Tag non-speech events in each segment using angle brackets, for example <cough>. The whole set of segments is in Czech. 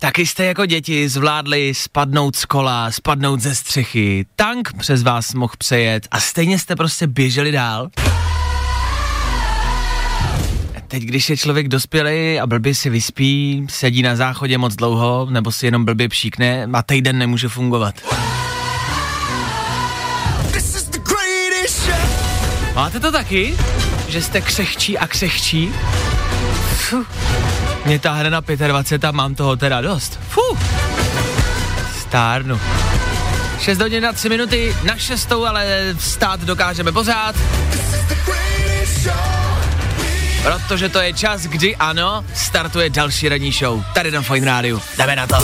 Taky jste jako děti zvládli spadnout z kola, spadnout ze střechy, tank přes vás mohl přejet a stejně jste prostě běželi dál. Teď, když je člověk dospělý a blbě si vyspí, sedí na záchodě moc dlouho, nebo si jenom blbě pšíkne a týden nemůže fungovat. Máte to taky? Že jste křehčí a křehčí? Fuh. Mě táhne na 25 a mám toho teda dost. Fuh. Stárnu. 6 hodin na 3 minuty, na šestou, ale vstát dokážeme pořád. Protože to je čas, kdy ano, startuje další ranní show. Tady na Fine Rádiu. Jdeme na to.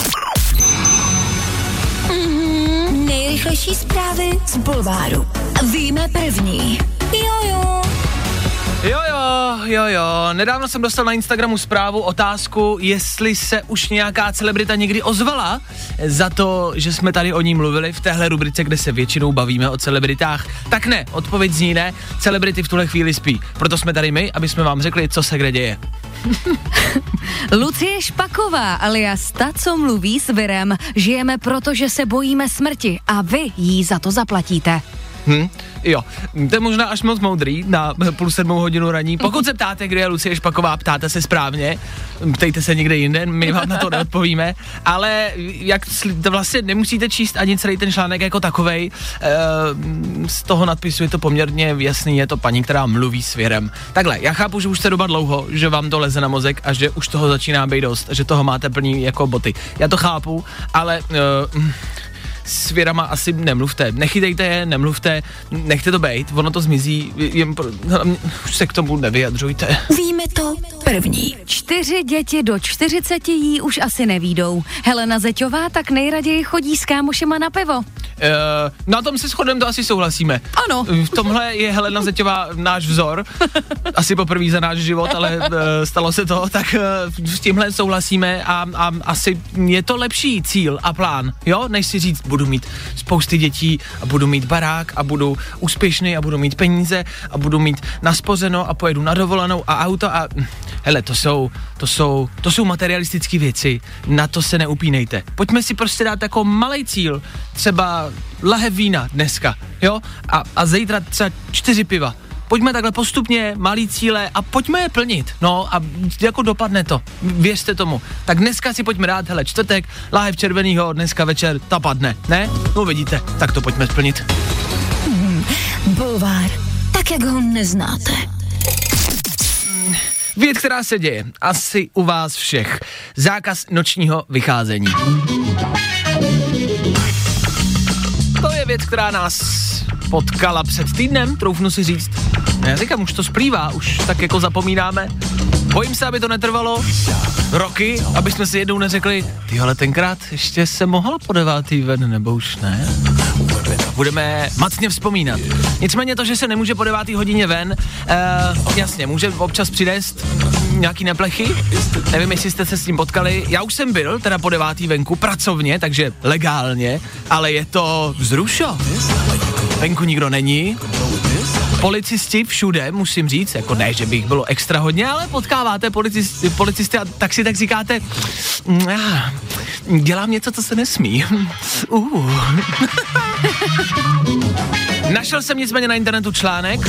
Nejrychlejší zprávy z Bulváru. Víme první. Jojo. Jo, jo, jo, jo. Nedávno jsem dostal na Instagramu zprávu, otázku, jestli se už nějaká celebrita někdy ozvala za to, že jsme tady o ní mluvili v téhle rubrice, kde se většinou bavíme o celebritách. Tak ne, odpověď zní ne, celebrity v tuhle chvíli spí. Proto jsme tady my, aby jsme vám řekli, co se kde děje. <laughs> Lucie Špaková alias ta, co mluví s virem, žijeme proto, že se bojíme smrti a vy jí za to zaplatíte. Hm, jo, to je možná až moc moudrý na půl sedmou hodinu raní. Pokud se ptáte, kde je Lucie Špaková, ptáte se správně, ptejte se někde jinde, my vám na to neodpovíme, ale jak to vlastně nemusíte číst ani celý ten článek jako takovej, e, z toho nadpisu je to poměrně jasný, je to paní, která mluví s věrem. Takhle, já chápu, že už jste doba dlouho, že vám to leze na mozek a že už toho začíná být dost, že toho máte plný jako boty. Já to chápu, ale... E, s věrama asi nemluvte. Nechytejte je, nemluvte, nechte to být, ono to zmizí, jen pro, hlavně už se k tomu nevyjadřujte. Víme to první. Čtyři děti do 40 jí už asi nevídou. Helena Zeťová tak nejraději chodí s kámošema na pivo. E, na tom se shodem to asi souhlasíme. Ano. V tomhle je Helena Zeťová náš vzor, asi poprvé za náš život, ale e, stalo se to, tak e, s tímhle souhlasíme a, a asi je to lepší cíl a plán, jo, než si říct, budu mít spousty dětí a budu mít barák a budu úspěšný a budu mít peníze a budu mít naspořeno a pojedu na dovolenou a auto a hele, to jsou, to jsou, to jsou materialistické věci, na to se neupínejte. Pojďme si prostě dát jako malý cíl, třeba lahev vína dneska, jo, a, a zítra třeba čtyři piva. Pojďme takhle postupně, malý cíle a pojďme je plnit. No a jako dopadne to. Věřte tomu. Tak dneska si pojďme dát, hele, čtvrtek, láhev červenýho, dneska večer, ta padne, ne? No vidíte, tak to pojďme splnit. Bulvár. Tak, jak ho neznáte. Věc, která se děje, asi u vás všech. Zákaz nočního vycházení. Je věc, která nás potkala před týdnem, troufnu si říct. Já říkám, už to splývá, už tak jako zapomínáme. Bojím se, aby to netrvalo roky, aby jsme si jednou neřekli, ty ale tenkrát ještě se mohl po devátý ven, nebo už ne? Budeme macně vzpomínat. Nicméně to, že se nemůže po devátý hodině ven, uh, jasně, může občas přinést nějaký neplechy. Nevím, jestli jste se s tím potkali. Já už jsem byl, teda po devátý venku, pracovně, takže legálně, ale je to vzrušo. Venku nikdo není. Policisti všude, musím říct, jako ne, že bych bylo extra hodně, ale potkáváte policisty, policisty a tak si tak říkáte, "Mm, ah, dělám něco, co se nesmí. <laughs> Uh. <laughs> Našel jsem nicméně na internetu článek.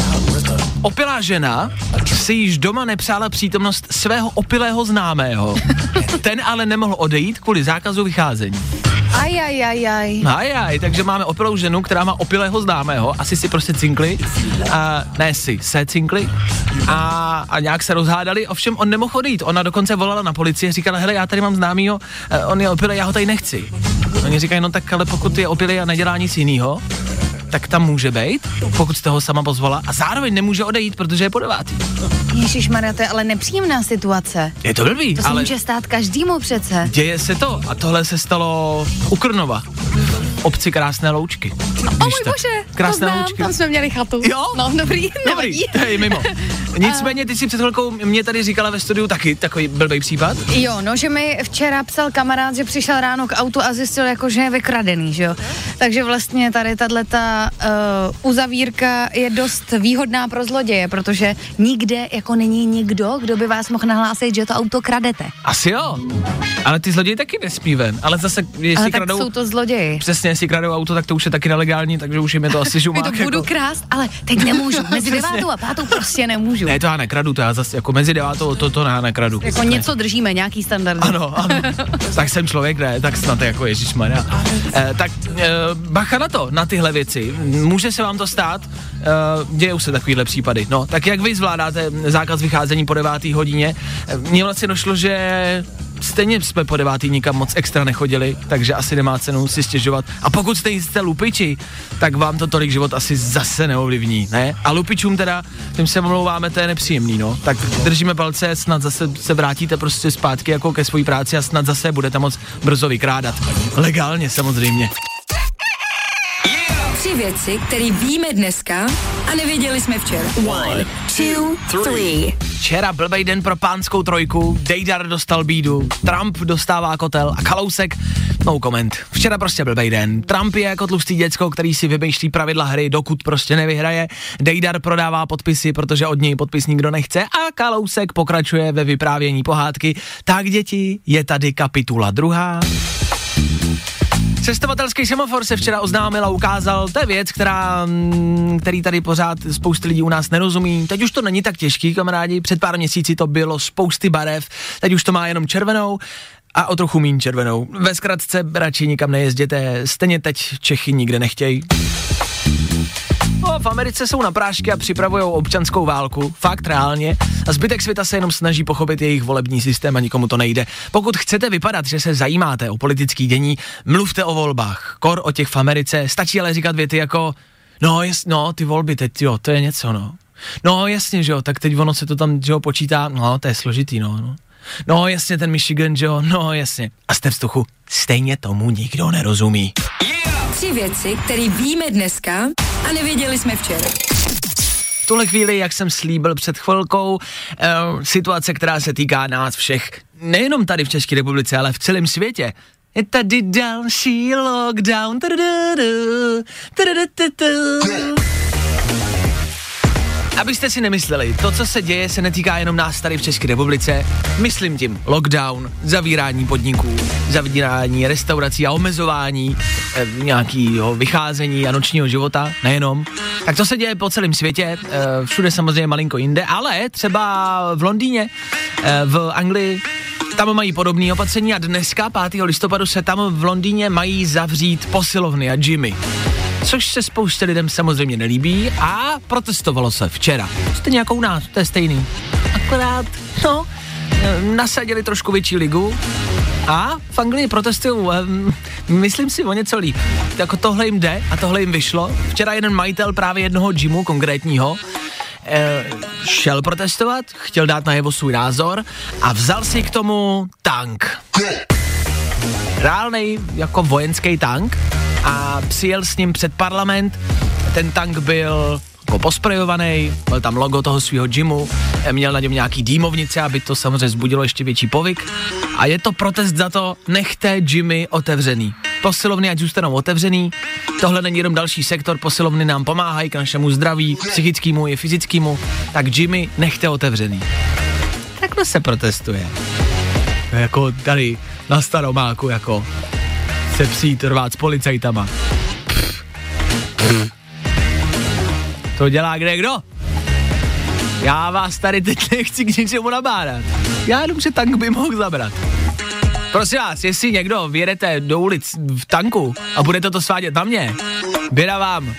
Opilá žena si již doma nepřála přítomnost svého opilého známého. Ten ale nemohl odejít kvůli zákazu vycházení. Aj, aj, aj, aj. Ajaj, takže máme opilou ženu, která má opilého známého, asi si prostě cinkli, a, ne si, se cinkli. A, a nějak se rozhádali, ovšem on nemohl odejít, ona dokonce volala na policii, říkala, hele, já tady mám známýho, eh, on je opilý, já ho tady nechci. Oni říkají, no tak ale pokud je opilý a nedělá nic jiného, tak tam může být, pokud jste ho sama pozvala a zároveň nemůže odejít, protože je po devátý. Ježíš Maria, to je ale nepříjemná situace. Je to blbý, To se ale může stát každému přece. děje se to a tohle se stalo u Krnova. obci Krásné Loučky. O můj to? bože, to Krásné znám, Loučky. tam jsme měli chatu. Jo? No, dobrý, Dobrý, nevadí. to je mimo. Nicméně ty si před chvilkou mě tady říkala ve studiu taky takový blbý případ. Jo, no, že mi včera psal kamarád, že přišel ráno k autu a zjistil, jako, že je vykradený, že jo. Takže vlastně tady tato uh, uzavírka je dost výhodná pro zloděje, protože nikde jako není nikdo, kdo by vás mohl nahlásit, že to auto kradete. Asi jo. Ale ty zloději taky nespí ven. Ale zase, jestli Ale tak kradou... jsou to zloději. Přesně, jestli kradou auto, tak to už je taky nelegální, takže už jim je to asi <laughs> žumák. to budu jako. krást, ale teď nemůžu. Mezi <laughs> devátou a pátou prostě nemůžu. Ne, to já nekradu, to já zase jako mezi devátou, to, to já nekradu. Jako ne. něco držíme, nějaký standard. Ano, ano. <laughs> tak jsem člověk, ne, tak snad jako Ježíš Maria. Eh, tak eh, bacha na to, na tyhle věci. Může se vám to stát, eh, dějou se takovýhle případy. No, tak jak vy zvládáte zákaz vycházení po devátý hodině? Eh, Mně vlastně došlo, že stejně jsme po devátý nikam moc extra nechodili, takže asi nemá cenu si stěžovat. A pokud jste jste lupiči, tak vám to tolik život asi zase neovlivní, ne? A lupičům teda, tím se omlouváme, to je nepříjemný, no. Tak držíme palce, snad zase se vrátíte prostě zpátky jako ke své práci a snad zase budete moc brzo vykrádat. Legálně samozřejmě. Tři věci, které víme dneska a nevěděli jsme včera. One, two, three. Včera blbej den pro pánskou trojku, Dejdar dostal bídu, Trump dostává kotel a Kalousek, no comment. Včera prostě blbej den. Trump je jako tlustý děcko, který si vymýšlí pravidla hry, dokud prostě nevyhraje. Dejdar prodává podpisy, protože od něj podpis nikdo nechce a Kalousek pokračuje ve vyprávění pohádky. Tak děti, je tady kapitula druhá. Cestovatelský semafor se včera oznámil a ukázal, to je věc, která, mm, který tady pořád spousty lidí u nás nerozumí. Teď už to není tak těžký, kamarádi, před pár měsíci to bylo spousty barev, teď už to má jenom červenou a o trochu méně červenou. Ve zkratce radši nikam nejezděte, stejně teď Čechy nikde nechtějí. No, v Americe jsou na prášky a připravují občanskou válku, fakt reálně. A zbytek světa se jenom snaží pochopit jejich volební systém a nikomu to nejde. Pokud chcete vypadat, že se zajímáte o politický dění, mluvte o volbách. Kor o těch v Americe, stačí ale říkat věty jako no, jas, no, ty volby teď, jo, to je něco, no. No, jasně, že jo, tak teď ono se to tam, že jo, počítá, no, to je složitý, no, no. No, jasně, ten Michigan, že jo, no, jasně. A jste vzduchu, stejně tomu nikdo nerozumí. Tři věci, které víme dneska a nevěděli jsme včera. V tuhle chvíli, jak jsem slíbil před chvilkou, uh, situace, která se týká nás všech, nejenom tady v České republice, ale v celém světě. Je tady další lockdown. Tudududu, tudududu. Abyste si nemysleli, to, co se děje, se netýká jenom nás tady v České republice. Myslím tím lockdown, zavírání podniků, zavírání restaurací a omezování eh, nějakého vycházení a nočního života, nejenom. Tak to se děje po celém světě, eh, všude samozřejmě malinko jinde, ale třeba v Londýně, eh, v Anglii, tam mají podobné opatření a dneska, 5. listopadu, se tam v Londýně mají zavřít posilovny a gymy což se spoustě lidem samozřejmě nelíbí a protestovalo se včera. Stejně jako u nás, to je stejný. Akorát, no, nasadili trošku větší ligu a v Anglii protestují, um, myslím si o něco líp. Jako tohle jim jde a tohle jim vyšlo. Včera jeden majitel právě jednoho gymu konkrétního eh, šel protestovat, chtěl dát najevo svůj názor a vzal si k tomu tank. Reálnej jako vojenský tank a přijel s ním před parlament. Ten tank byl jako posprejovaný, byl tam logo toho svého gymu, měl na něm nějaký dýmovnice, aby to samozřejmě zbudilo ještě větší povyk. A je to protest za to, nechte gymy otevřený. Posilovny ať zůstanou otevřený, tohle není jenom další sektor, posilovny nám pomáhají k našemu zdraví, psychickému i fyzickému, tak gymy nechte otevřený. Takhle se protestuje. Jako tady na staromáku, jako se přijít rvát s policajtama. To dělá kde kdo? Já vás tady teď nechci k ničemu nabádat. Já jenom se tank by mohl zabrat. Prosím vás, jestli někdo vyjedete do ulic v tanku a budete to svádět na mě, běda vám.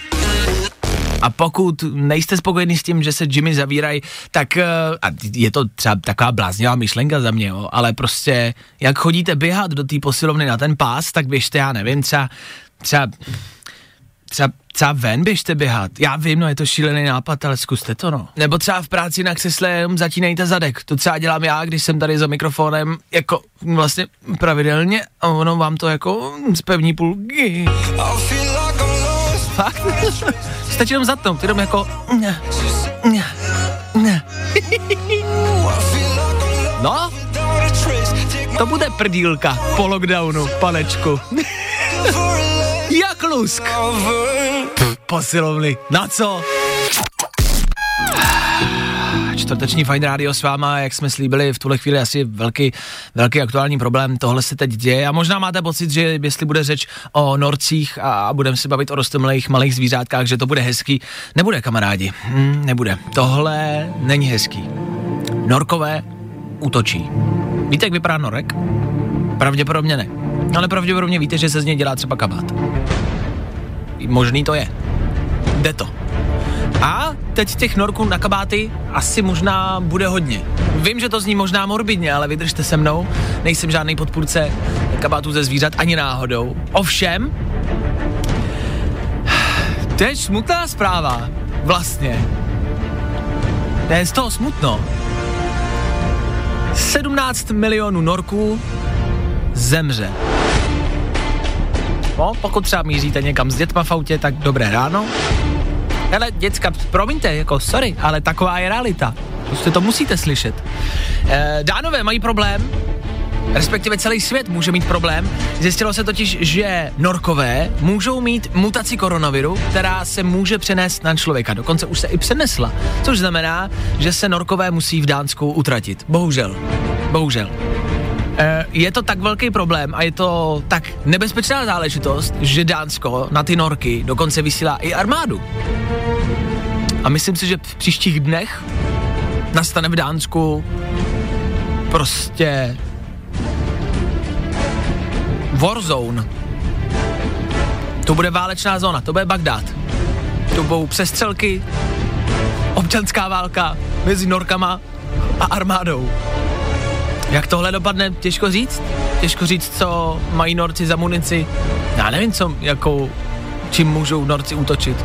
A pokud nejste spokojení s tím, že se Jimmy zavírají, tak eh, a je to třeba taková bláznivá myšlenka za mě, jo, ale prostě jak chodíte běhat do té posilovny na ten pás, tak běžte, já nevím, třeba, třeba třeba třeba ven běžte běhat. Já vím, no je to šílený nápad, ale zkuste to, no. Nebo třeba v práci na křesle jenom zatínejte zadek. To třeba dělám já, když jsem tady za mikrofonem, jako vlastně pravidelně a ono vám to jako zpevní půlky. Fakt? <laughs> Stačí jenom zatnout, jenom jako... <laughs> No, to bude prdílka po lockdownu, panečku. <laughs> Jak lusk. Posilovny. Na co? Čtvrteční Fine Radio s váma, jak jsme slíbili, v tuhle chvíli asi velký, velký aktuální problém, tohle se teď děje a možná máte pocit, že jestli bude řeč o norcích a budeme se bavit o rostomilých malých zvířátkách, že to bude hezký. Nebude, kamarádi, hm, nebude. Tohle není hezký. Norkové útočí. Víte, jak vypadá norek? Pravděpodobně ne. Ale pravděpodobně víte, že se z něj dělá třeba kabát. Možný to je. Jde to. A teď těch norků na kabáty asi možná bude hodně. Vím, že to zní možná morbidně, ale vydržte se mnou. Nejsem žádný podpůrce kabátů ze zvířat ani náhodou. Ovšem, <sighs> to je smutná zpráva. Vlastně. To je z toho smutno. 17 milionů norků zemře. No, pokud třeba míříte někam s dětma v autě, tak dobré ráno. Hele, děcka, promiňte, jako sorry, ale taková je realita. Prostě to musíte slyšet. E, dánové mají problém, respektive celý svět může mít problém. Zjistilo se totiž, že norkové můžou mít mutaci koronaviru, která se může přenést na člověka. Dokonce už se i přenesla. Což znamená, že se norkové musí v Dánsku utratit. Bohužel. Bohužel. E, je to tak velký problém a je to tak nebezpečná záležitost, že Dánsko na ty norky dokonce vysílá i armádu. A myslím si, že v příštích dnech nastane v Dánsku prostě Warzone. To bude válečná zóna, to bude Bagdád. To budou přestřelky, občanská válka mezi Norkama a armádou. Jak tohle dopadne, těžko říct. Těžko říct, co mají Norci za munici. Já nevím, co, jakou, čím můžou Norci útočit.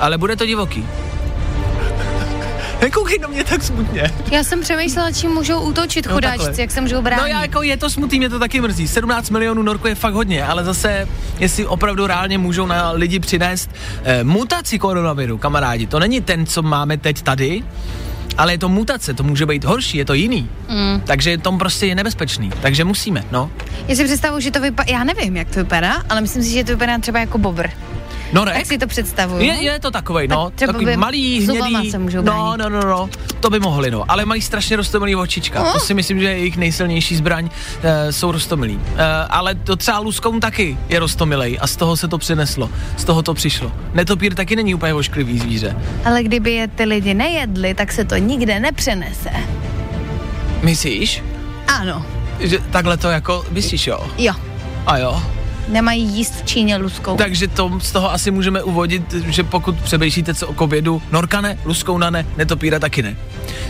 Ale bude to divoký. <laughs> Nekoukej na mě tak smutně. Já jsem přemýšlela, čím můžou útočit No, chudáčci, takhle. jak se můžou bránit. No já jako je to smutný, mě to taky mrzí. 17 milionů norků je fakt hodně, ale zase, jestli opravdu reálně můžou na lidi přinést eh, mutaci koronaviru, kamarádi, to není ten, co máme teď tady, ale je to mutace, to může být horší, je to jiný. Mm. Takže to prostě je nebezpečný. Takže musíme, no. Já si představuji, že to vypadá, já nevím, jak to vypadá, ale myslím si, že to vypadá třeba jako bobr. Norek? Tak si to představuju. Je, je to takovej, no, Tak takový malý, hnědý, se můžou no, no, no, no, to by mohli, no, ale mají strašně rostomilý očička, Oh. to si myslím, že je jejich nejsilnější zbraň, e, jsou rostomilí, e, ale to třeba luskoun taky je rostomilej a z toho se to přineslo, z toho to přišlo. Netopír taky není úplně ošklivý zvíře. Ale kdyby je ty lidi nejedli, tak se to nikde nepřenese. Myslíš, Ano, že takhle to jako, myslíš jo? jo. A jo? Nemají jíst v Číně luskou. Takže to, z toho asi můžeme uvodit, že pokud přebejšíte co k obědu, norka ne, luskouna ne, netopíra taky ne.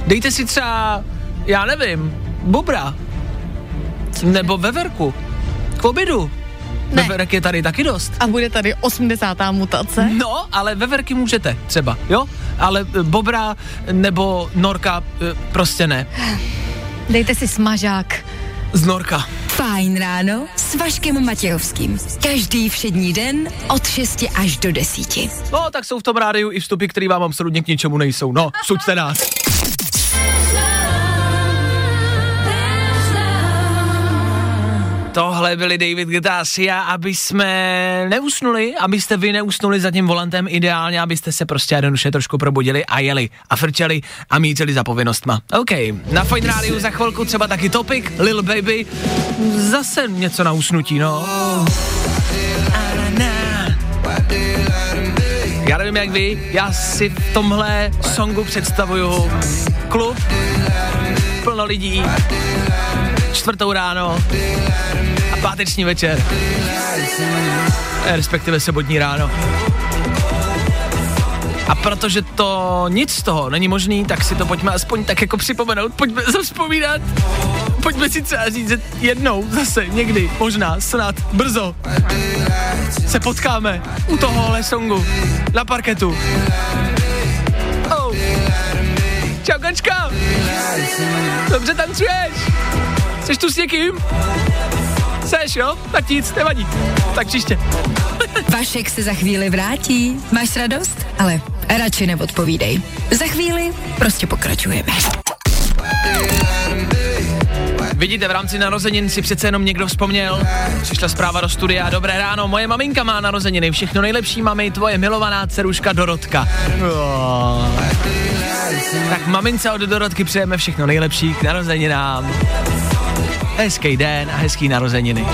Dejte si třeba, já nevím, bobra. Nebo veverku. K obědu. Ne. Veverek je tady taky dost. A bude tady 80. mutace? No, ale veverky můžete třeba, jo? Ale e, bobra nebo norka e, prostě ne. Dejte si smažák. Z norka. Fajn ráno s Vaškem Matějovským. Každý všední den od 6 až do 10. No, tak jsou v tom rádiu i vstupy, které vám absolutně k ničemu nejsou. No, suďte nás. Tohle byli David Guetta a aby jsme neusnuli, abyste vy neusnuli za tím volantem ideálně, abyste se prostě jednoduše trošku probudili a jeli a frčeli a mítili za povinnostma. OK, na Fine Rádiu za chvilku třeba taky topik, Lil Baby, zase něco na usnutí, no. Já nevím jak vy, já si v tomhle songu představuju klub, plno lidí, čtvrtou ráno páteční večer. Respektive sobotní ráno. A protože to nic z toho není možný, tak si to pojďme aspoň tak jako připomenout, pojďme zavzpomínat. Pojďme si třeba říct že jednou zase, někdy, možná, snad, brzo. se potkáme u tohohle songu na parketu. Oh. Čau, Kačka. Dobře tancuješ. Jsi tu s někým? Seš, jo? Tak nic, nevadí. Tak příště. Vašek se za chvíli vrátí. Máš radost? Ale radši neodpovídej. Za chvíli prostě pokračujeme. Vidíte, v rámci narozenin si přece jenom někdo vzpomněl. Přišla zpráva do studia. Dobré ráno, moje maminka má narozeniny. Všechno nejlepší, mami, tvoje milovaná dceruška Dorotka. Oh. Tak mamince od Dorotky přejeme všechno nejlepší k narozeninám. Hezký den a hezký narozeniny.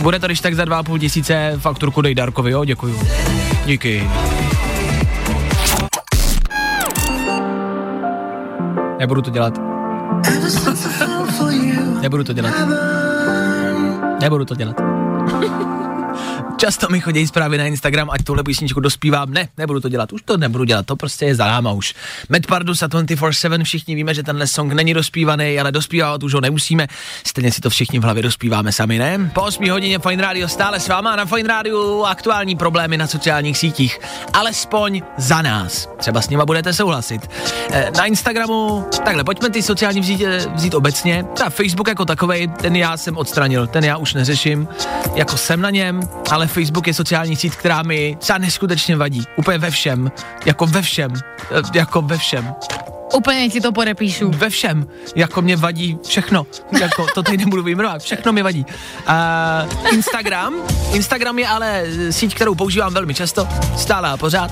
Bude to když tak za dva a půl tisíce, fakturku dej Darkovi, jo, děkuju. Díky. Nebudu to dělat. Nebudu to dělat. Nebudu to dělat. Často mi chodí zprávy na Instagram, ať tuhle písničku dospívám. Ne, nebudu to dělat, už to nebudu dělat, to prostě je za náma už. Matt Pardus a 24-7, všichni víme, že tenhle song není dospívaný, ale dospívat už ho nemusíme. Stejně si to všichni v hlavě dospíváme sami, ne? Po 8 hodině Fine Radio stále s váma na Fine Radio aktuální problémy na sociálních sítích. Alespoň za nás. Třeba s nima budete souhlasit. Eh, Na Instagramu, takhle, pojďme ty sociální vzít, eh, vzít obecně. Třeba Facebook jako takovej, ten já jsem odstranil, ten já už neřeším. Jako jsem na něm, ale Facebook je sociální síť, která mi třeba neskutečně vadí. Úplně ve všem. Jako ve všem. Eh, Jako ve všem. Úplně ti to podepíšu. Ve všem. Jako mě vadí všechno. Jako to tady nebudu vyjmenovat. Všechno mi vadí. Uh, Instagram. Instagram je ale síť, kterou používám velmi často. Stále a pořád.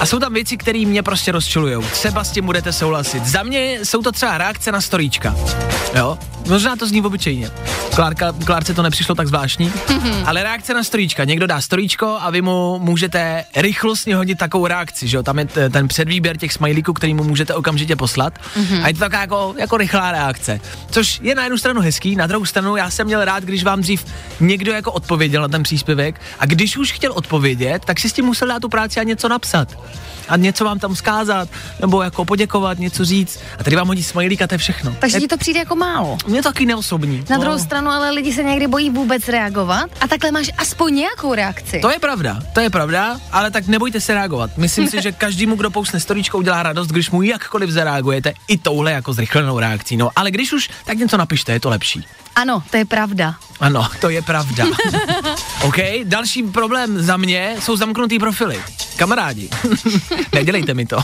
A jsou tam věci, které mě prostě rozčilujou. Třeba s tím budete souhlasit. Za mě jsou to třeba reakce na storíčka. Jo? Možná to zní obyčejně. Klárka, Klárce to nepřišlo tak zvláštní, <laughs> ale reakce na storíčka. Někdo dá storíčko a vy mu můžete rychlostně hodit takovou reakci, že jo? Tam je t- ten předvýběr těch smajlíků, který mu můžete okamžitě poslat. A je to taková jako, jako rychlá reakce. Což je na jednu stranu hezký, na druhou stranu já jsem měl rád, když vám dřív někdo jako odpověděl na ten příspěvek a když už chtěl odpovědět, tak si s tím musel dát tu práci a něco napsat. A něco vám tam zkázat, nebo jako poděkovat, něco říct. A tady vám hodí smajlík a to je všechno. Takže je, ti to přijde jako málo. mě to taky neosobní. Na No. druhou stranu ale lidi se někdy bojí vůbec reagovat a takhle máš aspoň nějakou reakci. To je pravda, to je pravda, ale tak nebojte se reagovat. Myslím si, že každému, kdo pousne storíčko, udělá radost, když mu jakkoliv zareagujete, i touhle jako zrychlenou reakcí. No, ale když už, tak něco napište, je to lepší. Ano, to je pravda. Ano, to je pravda. <laughs> OK, další problém za mě jsou zamknutý profily. Kamarádi, <laughs> nedělejte mi to. <laughs> uh,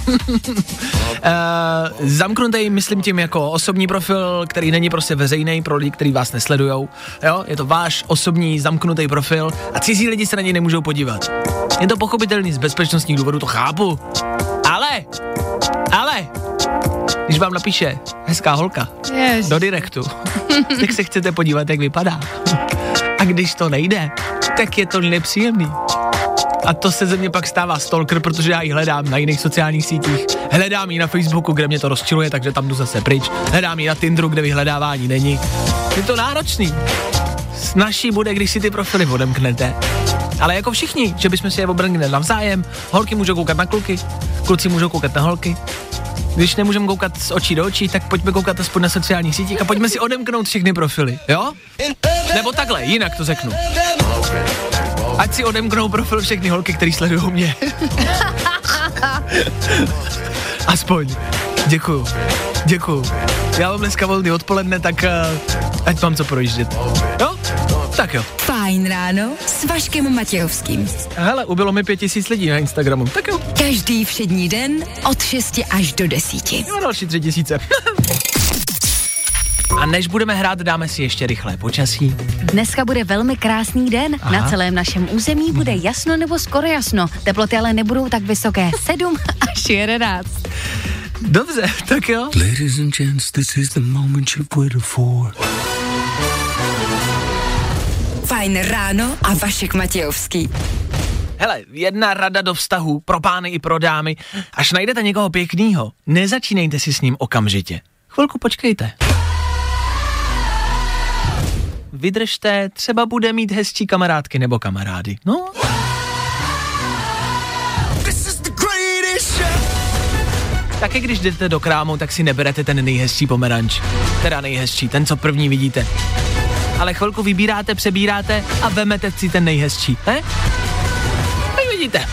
zamknutý, myslím tím jako osobní profil, který není prostě veřejný pro lidi, kteří vás nesledujou. Jo, je to váš osobní zamknutý profil a cizí lidi se na něj nemůžou podívat. Je to pochopitelný z bezpečnostních důvodů, to chápu. Ale, když vám napíše hezká holka Jež. do direktu, <laughs> tak se chcete podívat, jak vypadá. A když to nejde, tak je to nepříjemný. A to se ze mě pak stává stalker, protože já ji hledám na jiných sociálních sítích. Hledám ji na Facebooku, kde mě to rozčiluje, takže tam jdu zase pryč. Hledám ji na Tinderu, kde vyhledávání není. Je to náročný. Snažší bude, když si ty profily odemknete. Ale jako všichni, že bychom si je obrnili navzájem. Holky můžou koukat na kluky, kluci můžou koukat na holky. Když nemůžeme koukat z očí do očí, tak pojďme koukat aspoň na sociálních sítích a pojďme si odemknout všechny profily, jo? Nebo takhle, jinak to řeknu. Ať si odemknou profil všechny holky, který sledují mě. <laughs> Aspoň. Děkuju. Děkuju. Já mám dneska volný odpoledne, tak uh, ať mám co projíždět. Jo? Tak jo. Fajn ráno s Vaškem Matějovským. Hele, ubylo mi pět tisíc lidí na Instagramu. Tak jo. Každý všední den od 6 až do 10. Jo, další tři tisíce. <laughs> A než budeme hrát, dáme si ještě rychlé počasí. Dneska bude velmi krásný den. Aha. Na celém našem území bude jasno nebo skoro jasno. Teploty ale nebudou tak vysoké. <laughs> 7 až 11. Dobře, <laughs> tak jo. Ladies and gents, this is the moment you've waited for. Fajn ráno a Vašek Matějovský. Hele, jedna rada do vztahu pro pány i pro dámy. Až najdete někoho pěknýho, nezačínejte si s ním okamžitě. Chvilku počkejte. Vydržte, třeba bude mít hezčí kamarádky nebo kamarády. No, Taky když jdete do krámu, tak si neberete ten nejhezčí pomeranč. Teda nejhezčí, ten, co první vidíte. Ale chvilku vybíráte, přebíráte a vemete si ten nejhezčí, ne? Tak vidíte.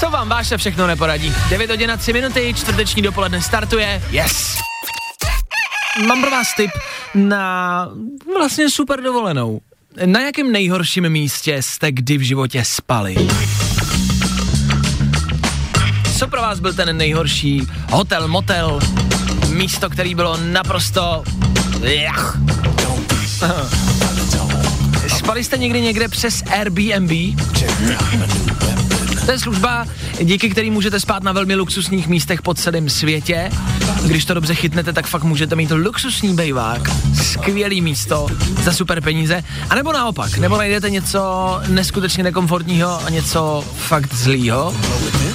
Co vám Váša všechno neporadí? 9 hodin a 3 minuty, čtvrteční dopoledne startuje. Yes! Mám pro vás tip na vlastně super dovolenou. Na jakém nejhorším místě jste kdy v životě spali? Co pro vás byl ten nejhorší hotel, motel, místo, který bylo naprosto... Jach. Spali jste někdy někde přes Airbnb? To je služba, díky který můžete spát na velmi luxusních místech po celém světě. Když to dobře chytnete, tak fakt můžete mít luxusní bejvák, skvělý místo za super peníze. A nebo naopak, nebo najdete něco neskutečně nekomfortního a něco fakt zlýho.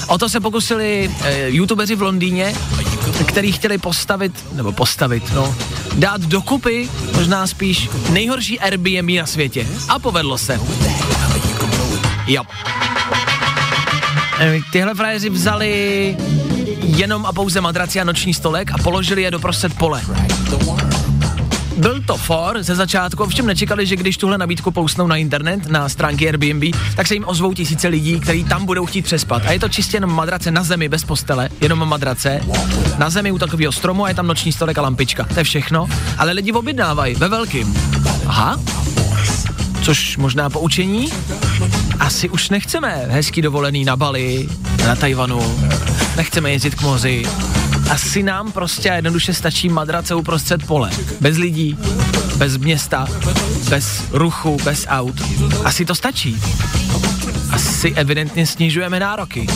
O to se pokusili eh, youtubeři v Londýně, který chtěli postavit, nebo postavit, no, dát dokupy, možná spíš nejhorší Airbnb na světě. A povedlo se. Jo. Eh, Tyhle frajeři vzali jenom a pouze madraci a noční stolek a položili je doprostřed pole. Byl to for ze začátku, ovšem nečekali, že když tuhle nabídku pousnou na internet, na stránky Airbnb, tak se jim ozvou tisíce lidí, kteří tam budou chtít přespat. A je to čistě jenom madrace na zemi, bez postele, jenom madrace. Na zemi u takového stromu a je tam noční stolek a lampička. To je všechno. Ale lidi objednávají ve velkým. Aha, což možná poučení? Asi už nechceme hezký dovolený na Bali, na Tajvanu, nechceme jezdit k moři. Asi nám prostě jednoduše stačí madrace uprostřed pole. Bez lidí, bez města, bez ruchu, bez aut. Asi to stačí. Asi evidentně snižujeme nároky.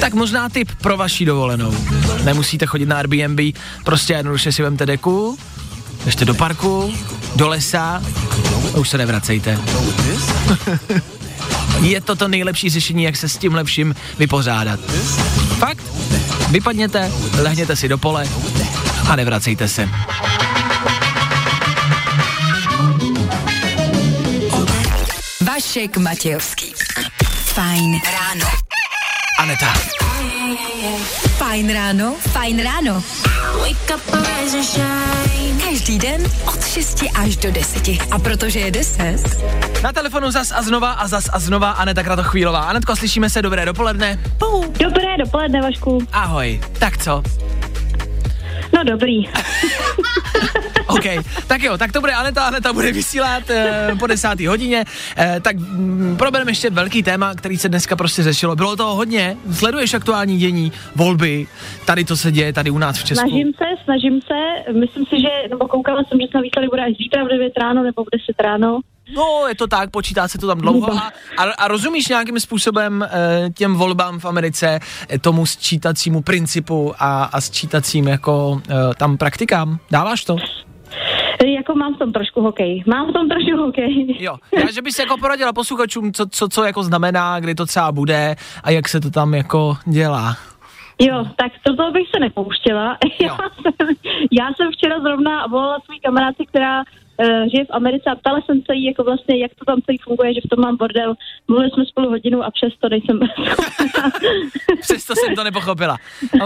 Tak možná tip pro vaši dovolenou. Nemusíte chodit na Airbnb, prostě jednoduše si vemte deku, ještě do parku, do lesa a už se nevracejte. <laughs> Je to to nejlepší řešení, jak se s tím lepším vypořádat. Fakt? Vypadněte, lehněte si do pole a nevracejte se. Vašek Matějovský. Fajn ráno. Aneta. Fajn ráno, fajn ráno. Wake up, rise and shine. Každý den od 6 až do 10. A protože je 10, Na telefonu zas a znova a zas a znova Aneta Kratochvílová. Anetko, slyšíme se, dobré dopoledne. Pau. Dobré dopoledne, Vašku. Ahoj. Tak co? No dobrý. <laughs> OK, tak jo, tak to bude Aneta, Aneta bude vysílat e, po desátý hodině, e, tak mm, probereme ještě velký téma, který se dneska prostě řešilo. Bylo toho hodně, sleduješ aktuální dění, volby, tady to se děje, tady u nás v Česku. Snažím se, snažím se. Myslím si, že, nebo koukala jsem, že na výsledek bude až zítra v 9 ráno nebo v 10 ráno. No, je to tak, počítá se to tam dlouho. A, a, a rozumíš nějakým způsobem e, těm volbám v Americe, e, tomu sčítacímu principu a, a sčítacím jako e, tam praktikám? Dáváš to? E, Jako mám v tom trošku hokej. Mám v tom trošku hokej. Jo, já, že bys jako poradila posluchačům, co, co, co jako znamená, kdy to třeba bude a jak se to tam jako dělá. Jo, tak to toho bych se nepouštěla. <laughs> Já jsem, já jsem včera zrovna volala svý kamarádce, která žije v Americe a ptala jsem se jí, jako vlastně, jak to tam celý funguje, že v tom mám bordel. Mluvili jsme spolu hodinu a přesto nejsem. <laughs> Přesto jsem to nepochopila.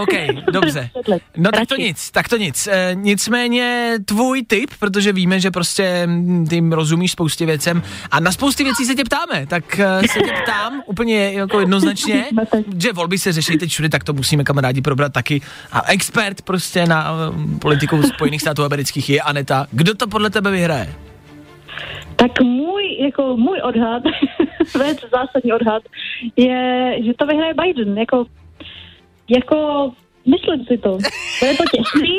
OK, dobře. No tak to nic, tak to nic. E, nicméně tvůj tip, protože víme, že prostě mm, ty rozumíš spoustě věcem a na spoustě věcí se tě ptáme, tak e, se tě ptám úplně jako jednoznačně, <laughs> No že volby se řeší teď všude, tak to musíme kamarádi probrat taky. A expert prostě na politiku Spojených států amerických je Aneta. Kdo to podle tebe vyhraje? Tak můj, jako můj odhad, <laughs> velice zásadní odhad, je, že to vyhraje Biden. Jako, jako myslím si to. Bude to těžký,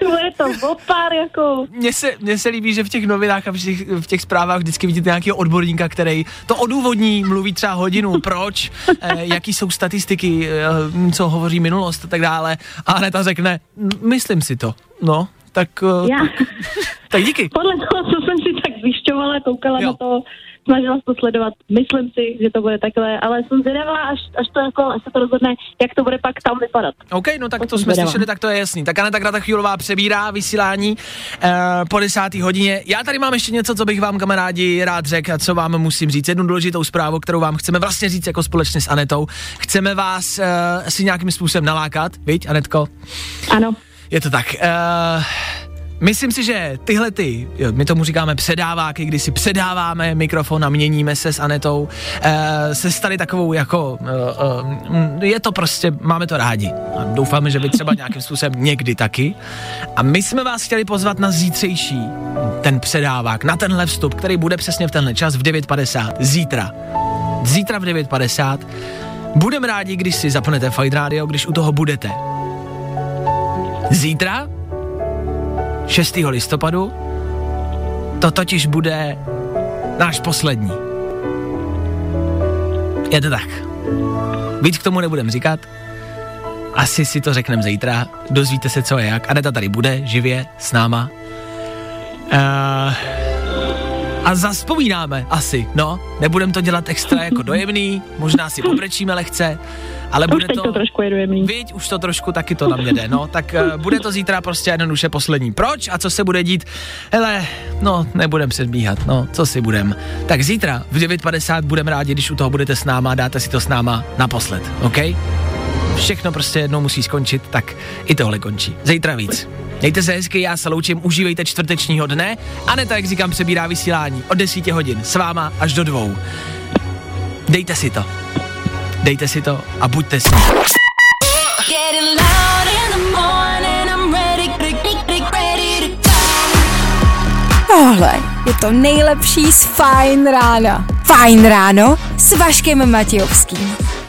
<laughs> bude to o pár, jako, Mně se, mně se líbí, že v těch novinách a v těch, v těch zprávách vždycky vidíte nějakého odborníka, který to odůvodní, mluví třeba hodinu, proč, eh, jaký jsou statistiky, eh, co hovoří minulost a tak dále. A Aneta řekne, "M, myslím si to. No, tak, eh, já. <laughs> tak díky. Podle toho, co jsem si tak zjišťovala, koukala Jo. na to, snažila se to sledovat. Myslím si, že to bude takhle, ale jsem zvědavá, až, až to jako, až se to rozhodne, jak to bude pak tam vypadat. OK, no tak to jsem jsme zvědavá. slyšeli, tak to je jasný. Tak Aneta Kratachvílová přebírá vysílání eh, po desátý hodině. Já tady mám ještě něco, co bych vám kamarádi rád řekl a co vám musím říct. Jednu důležitou zprávu, kterou vám chceme vlastně říct jako společně s Anetou. Chceme vás eh, si nějakým způsobem nalákat, viď, Anetko? Ano. Je to tak. Uh, myslím si, že tyhle ty, jo, my tomu říkáme předáváky, kdy si předáváme mikrofon a měníme se s Anetou, e, se stali takovou jako, e, e, je to prostě, máme to rádi. A doufáme, že vy třeba <laughs> nějakým způsobem někdy taky. A my jsme vás chtěli pozvat na zítřejší ten předávák, na tenhle vstup, který bude přesně v tenhle čas v 9.50, zítra. Zítra v 9.50. Budeme rádi, když si zapnete Fight Radio, když u toho budete. Zítra 6. listopadu. To totiž bude náš poslední. Je to tak. Víc k tomu nebudem říkat. Asi si to řekneme zítra. Dozvíte se, co je jak. Aneta tady bude, živě, s náma. Uh, a zaspomínáme asi, no. Nebudem to dělat extra jako <laughs> dojemný, možná si pobrečíme lehce, ale Už bude teď to trošku je dojemný. Víď, už to trošku taky to na mě jde, no, tak uh, bude to zítra prostě jednoduše poslední. Proč a co se bude dít? Hele, no, nebudem předbíhat, no, co si budem. Tak zítra v 9.50 budeme rádi, když u toho budete s náma, dáte si to s náma naposled, OK? Všechno prostě jednou musí skončit, tak i tohle končí. Zítra víc. Mějte se hezky, já se loučím, užívejte čtvrtečního dne. Aneta, jak říkám, přebírá vysílání od 10 hodin s váma až do dvou. Dejte si to. Dejte si to a buďte s ní. Getting loud in the morning, I'm ready, ready, ready to go. Tohle je to nejlepší z Fajn rána. Fajn ráno s Vaškem Matějovským.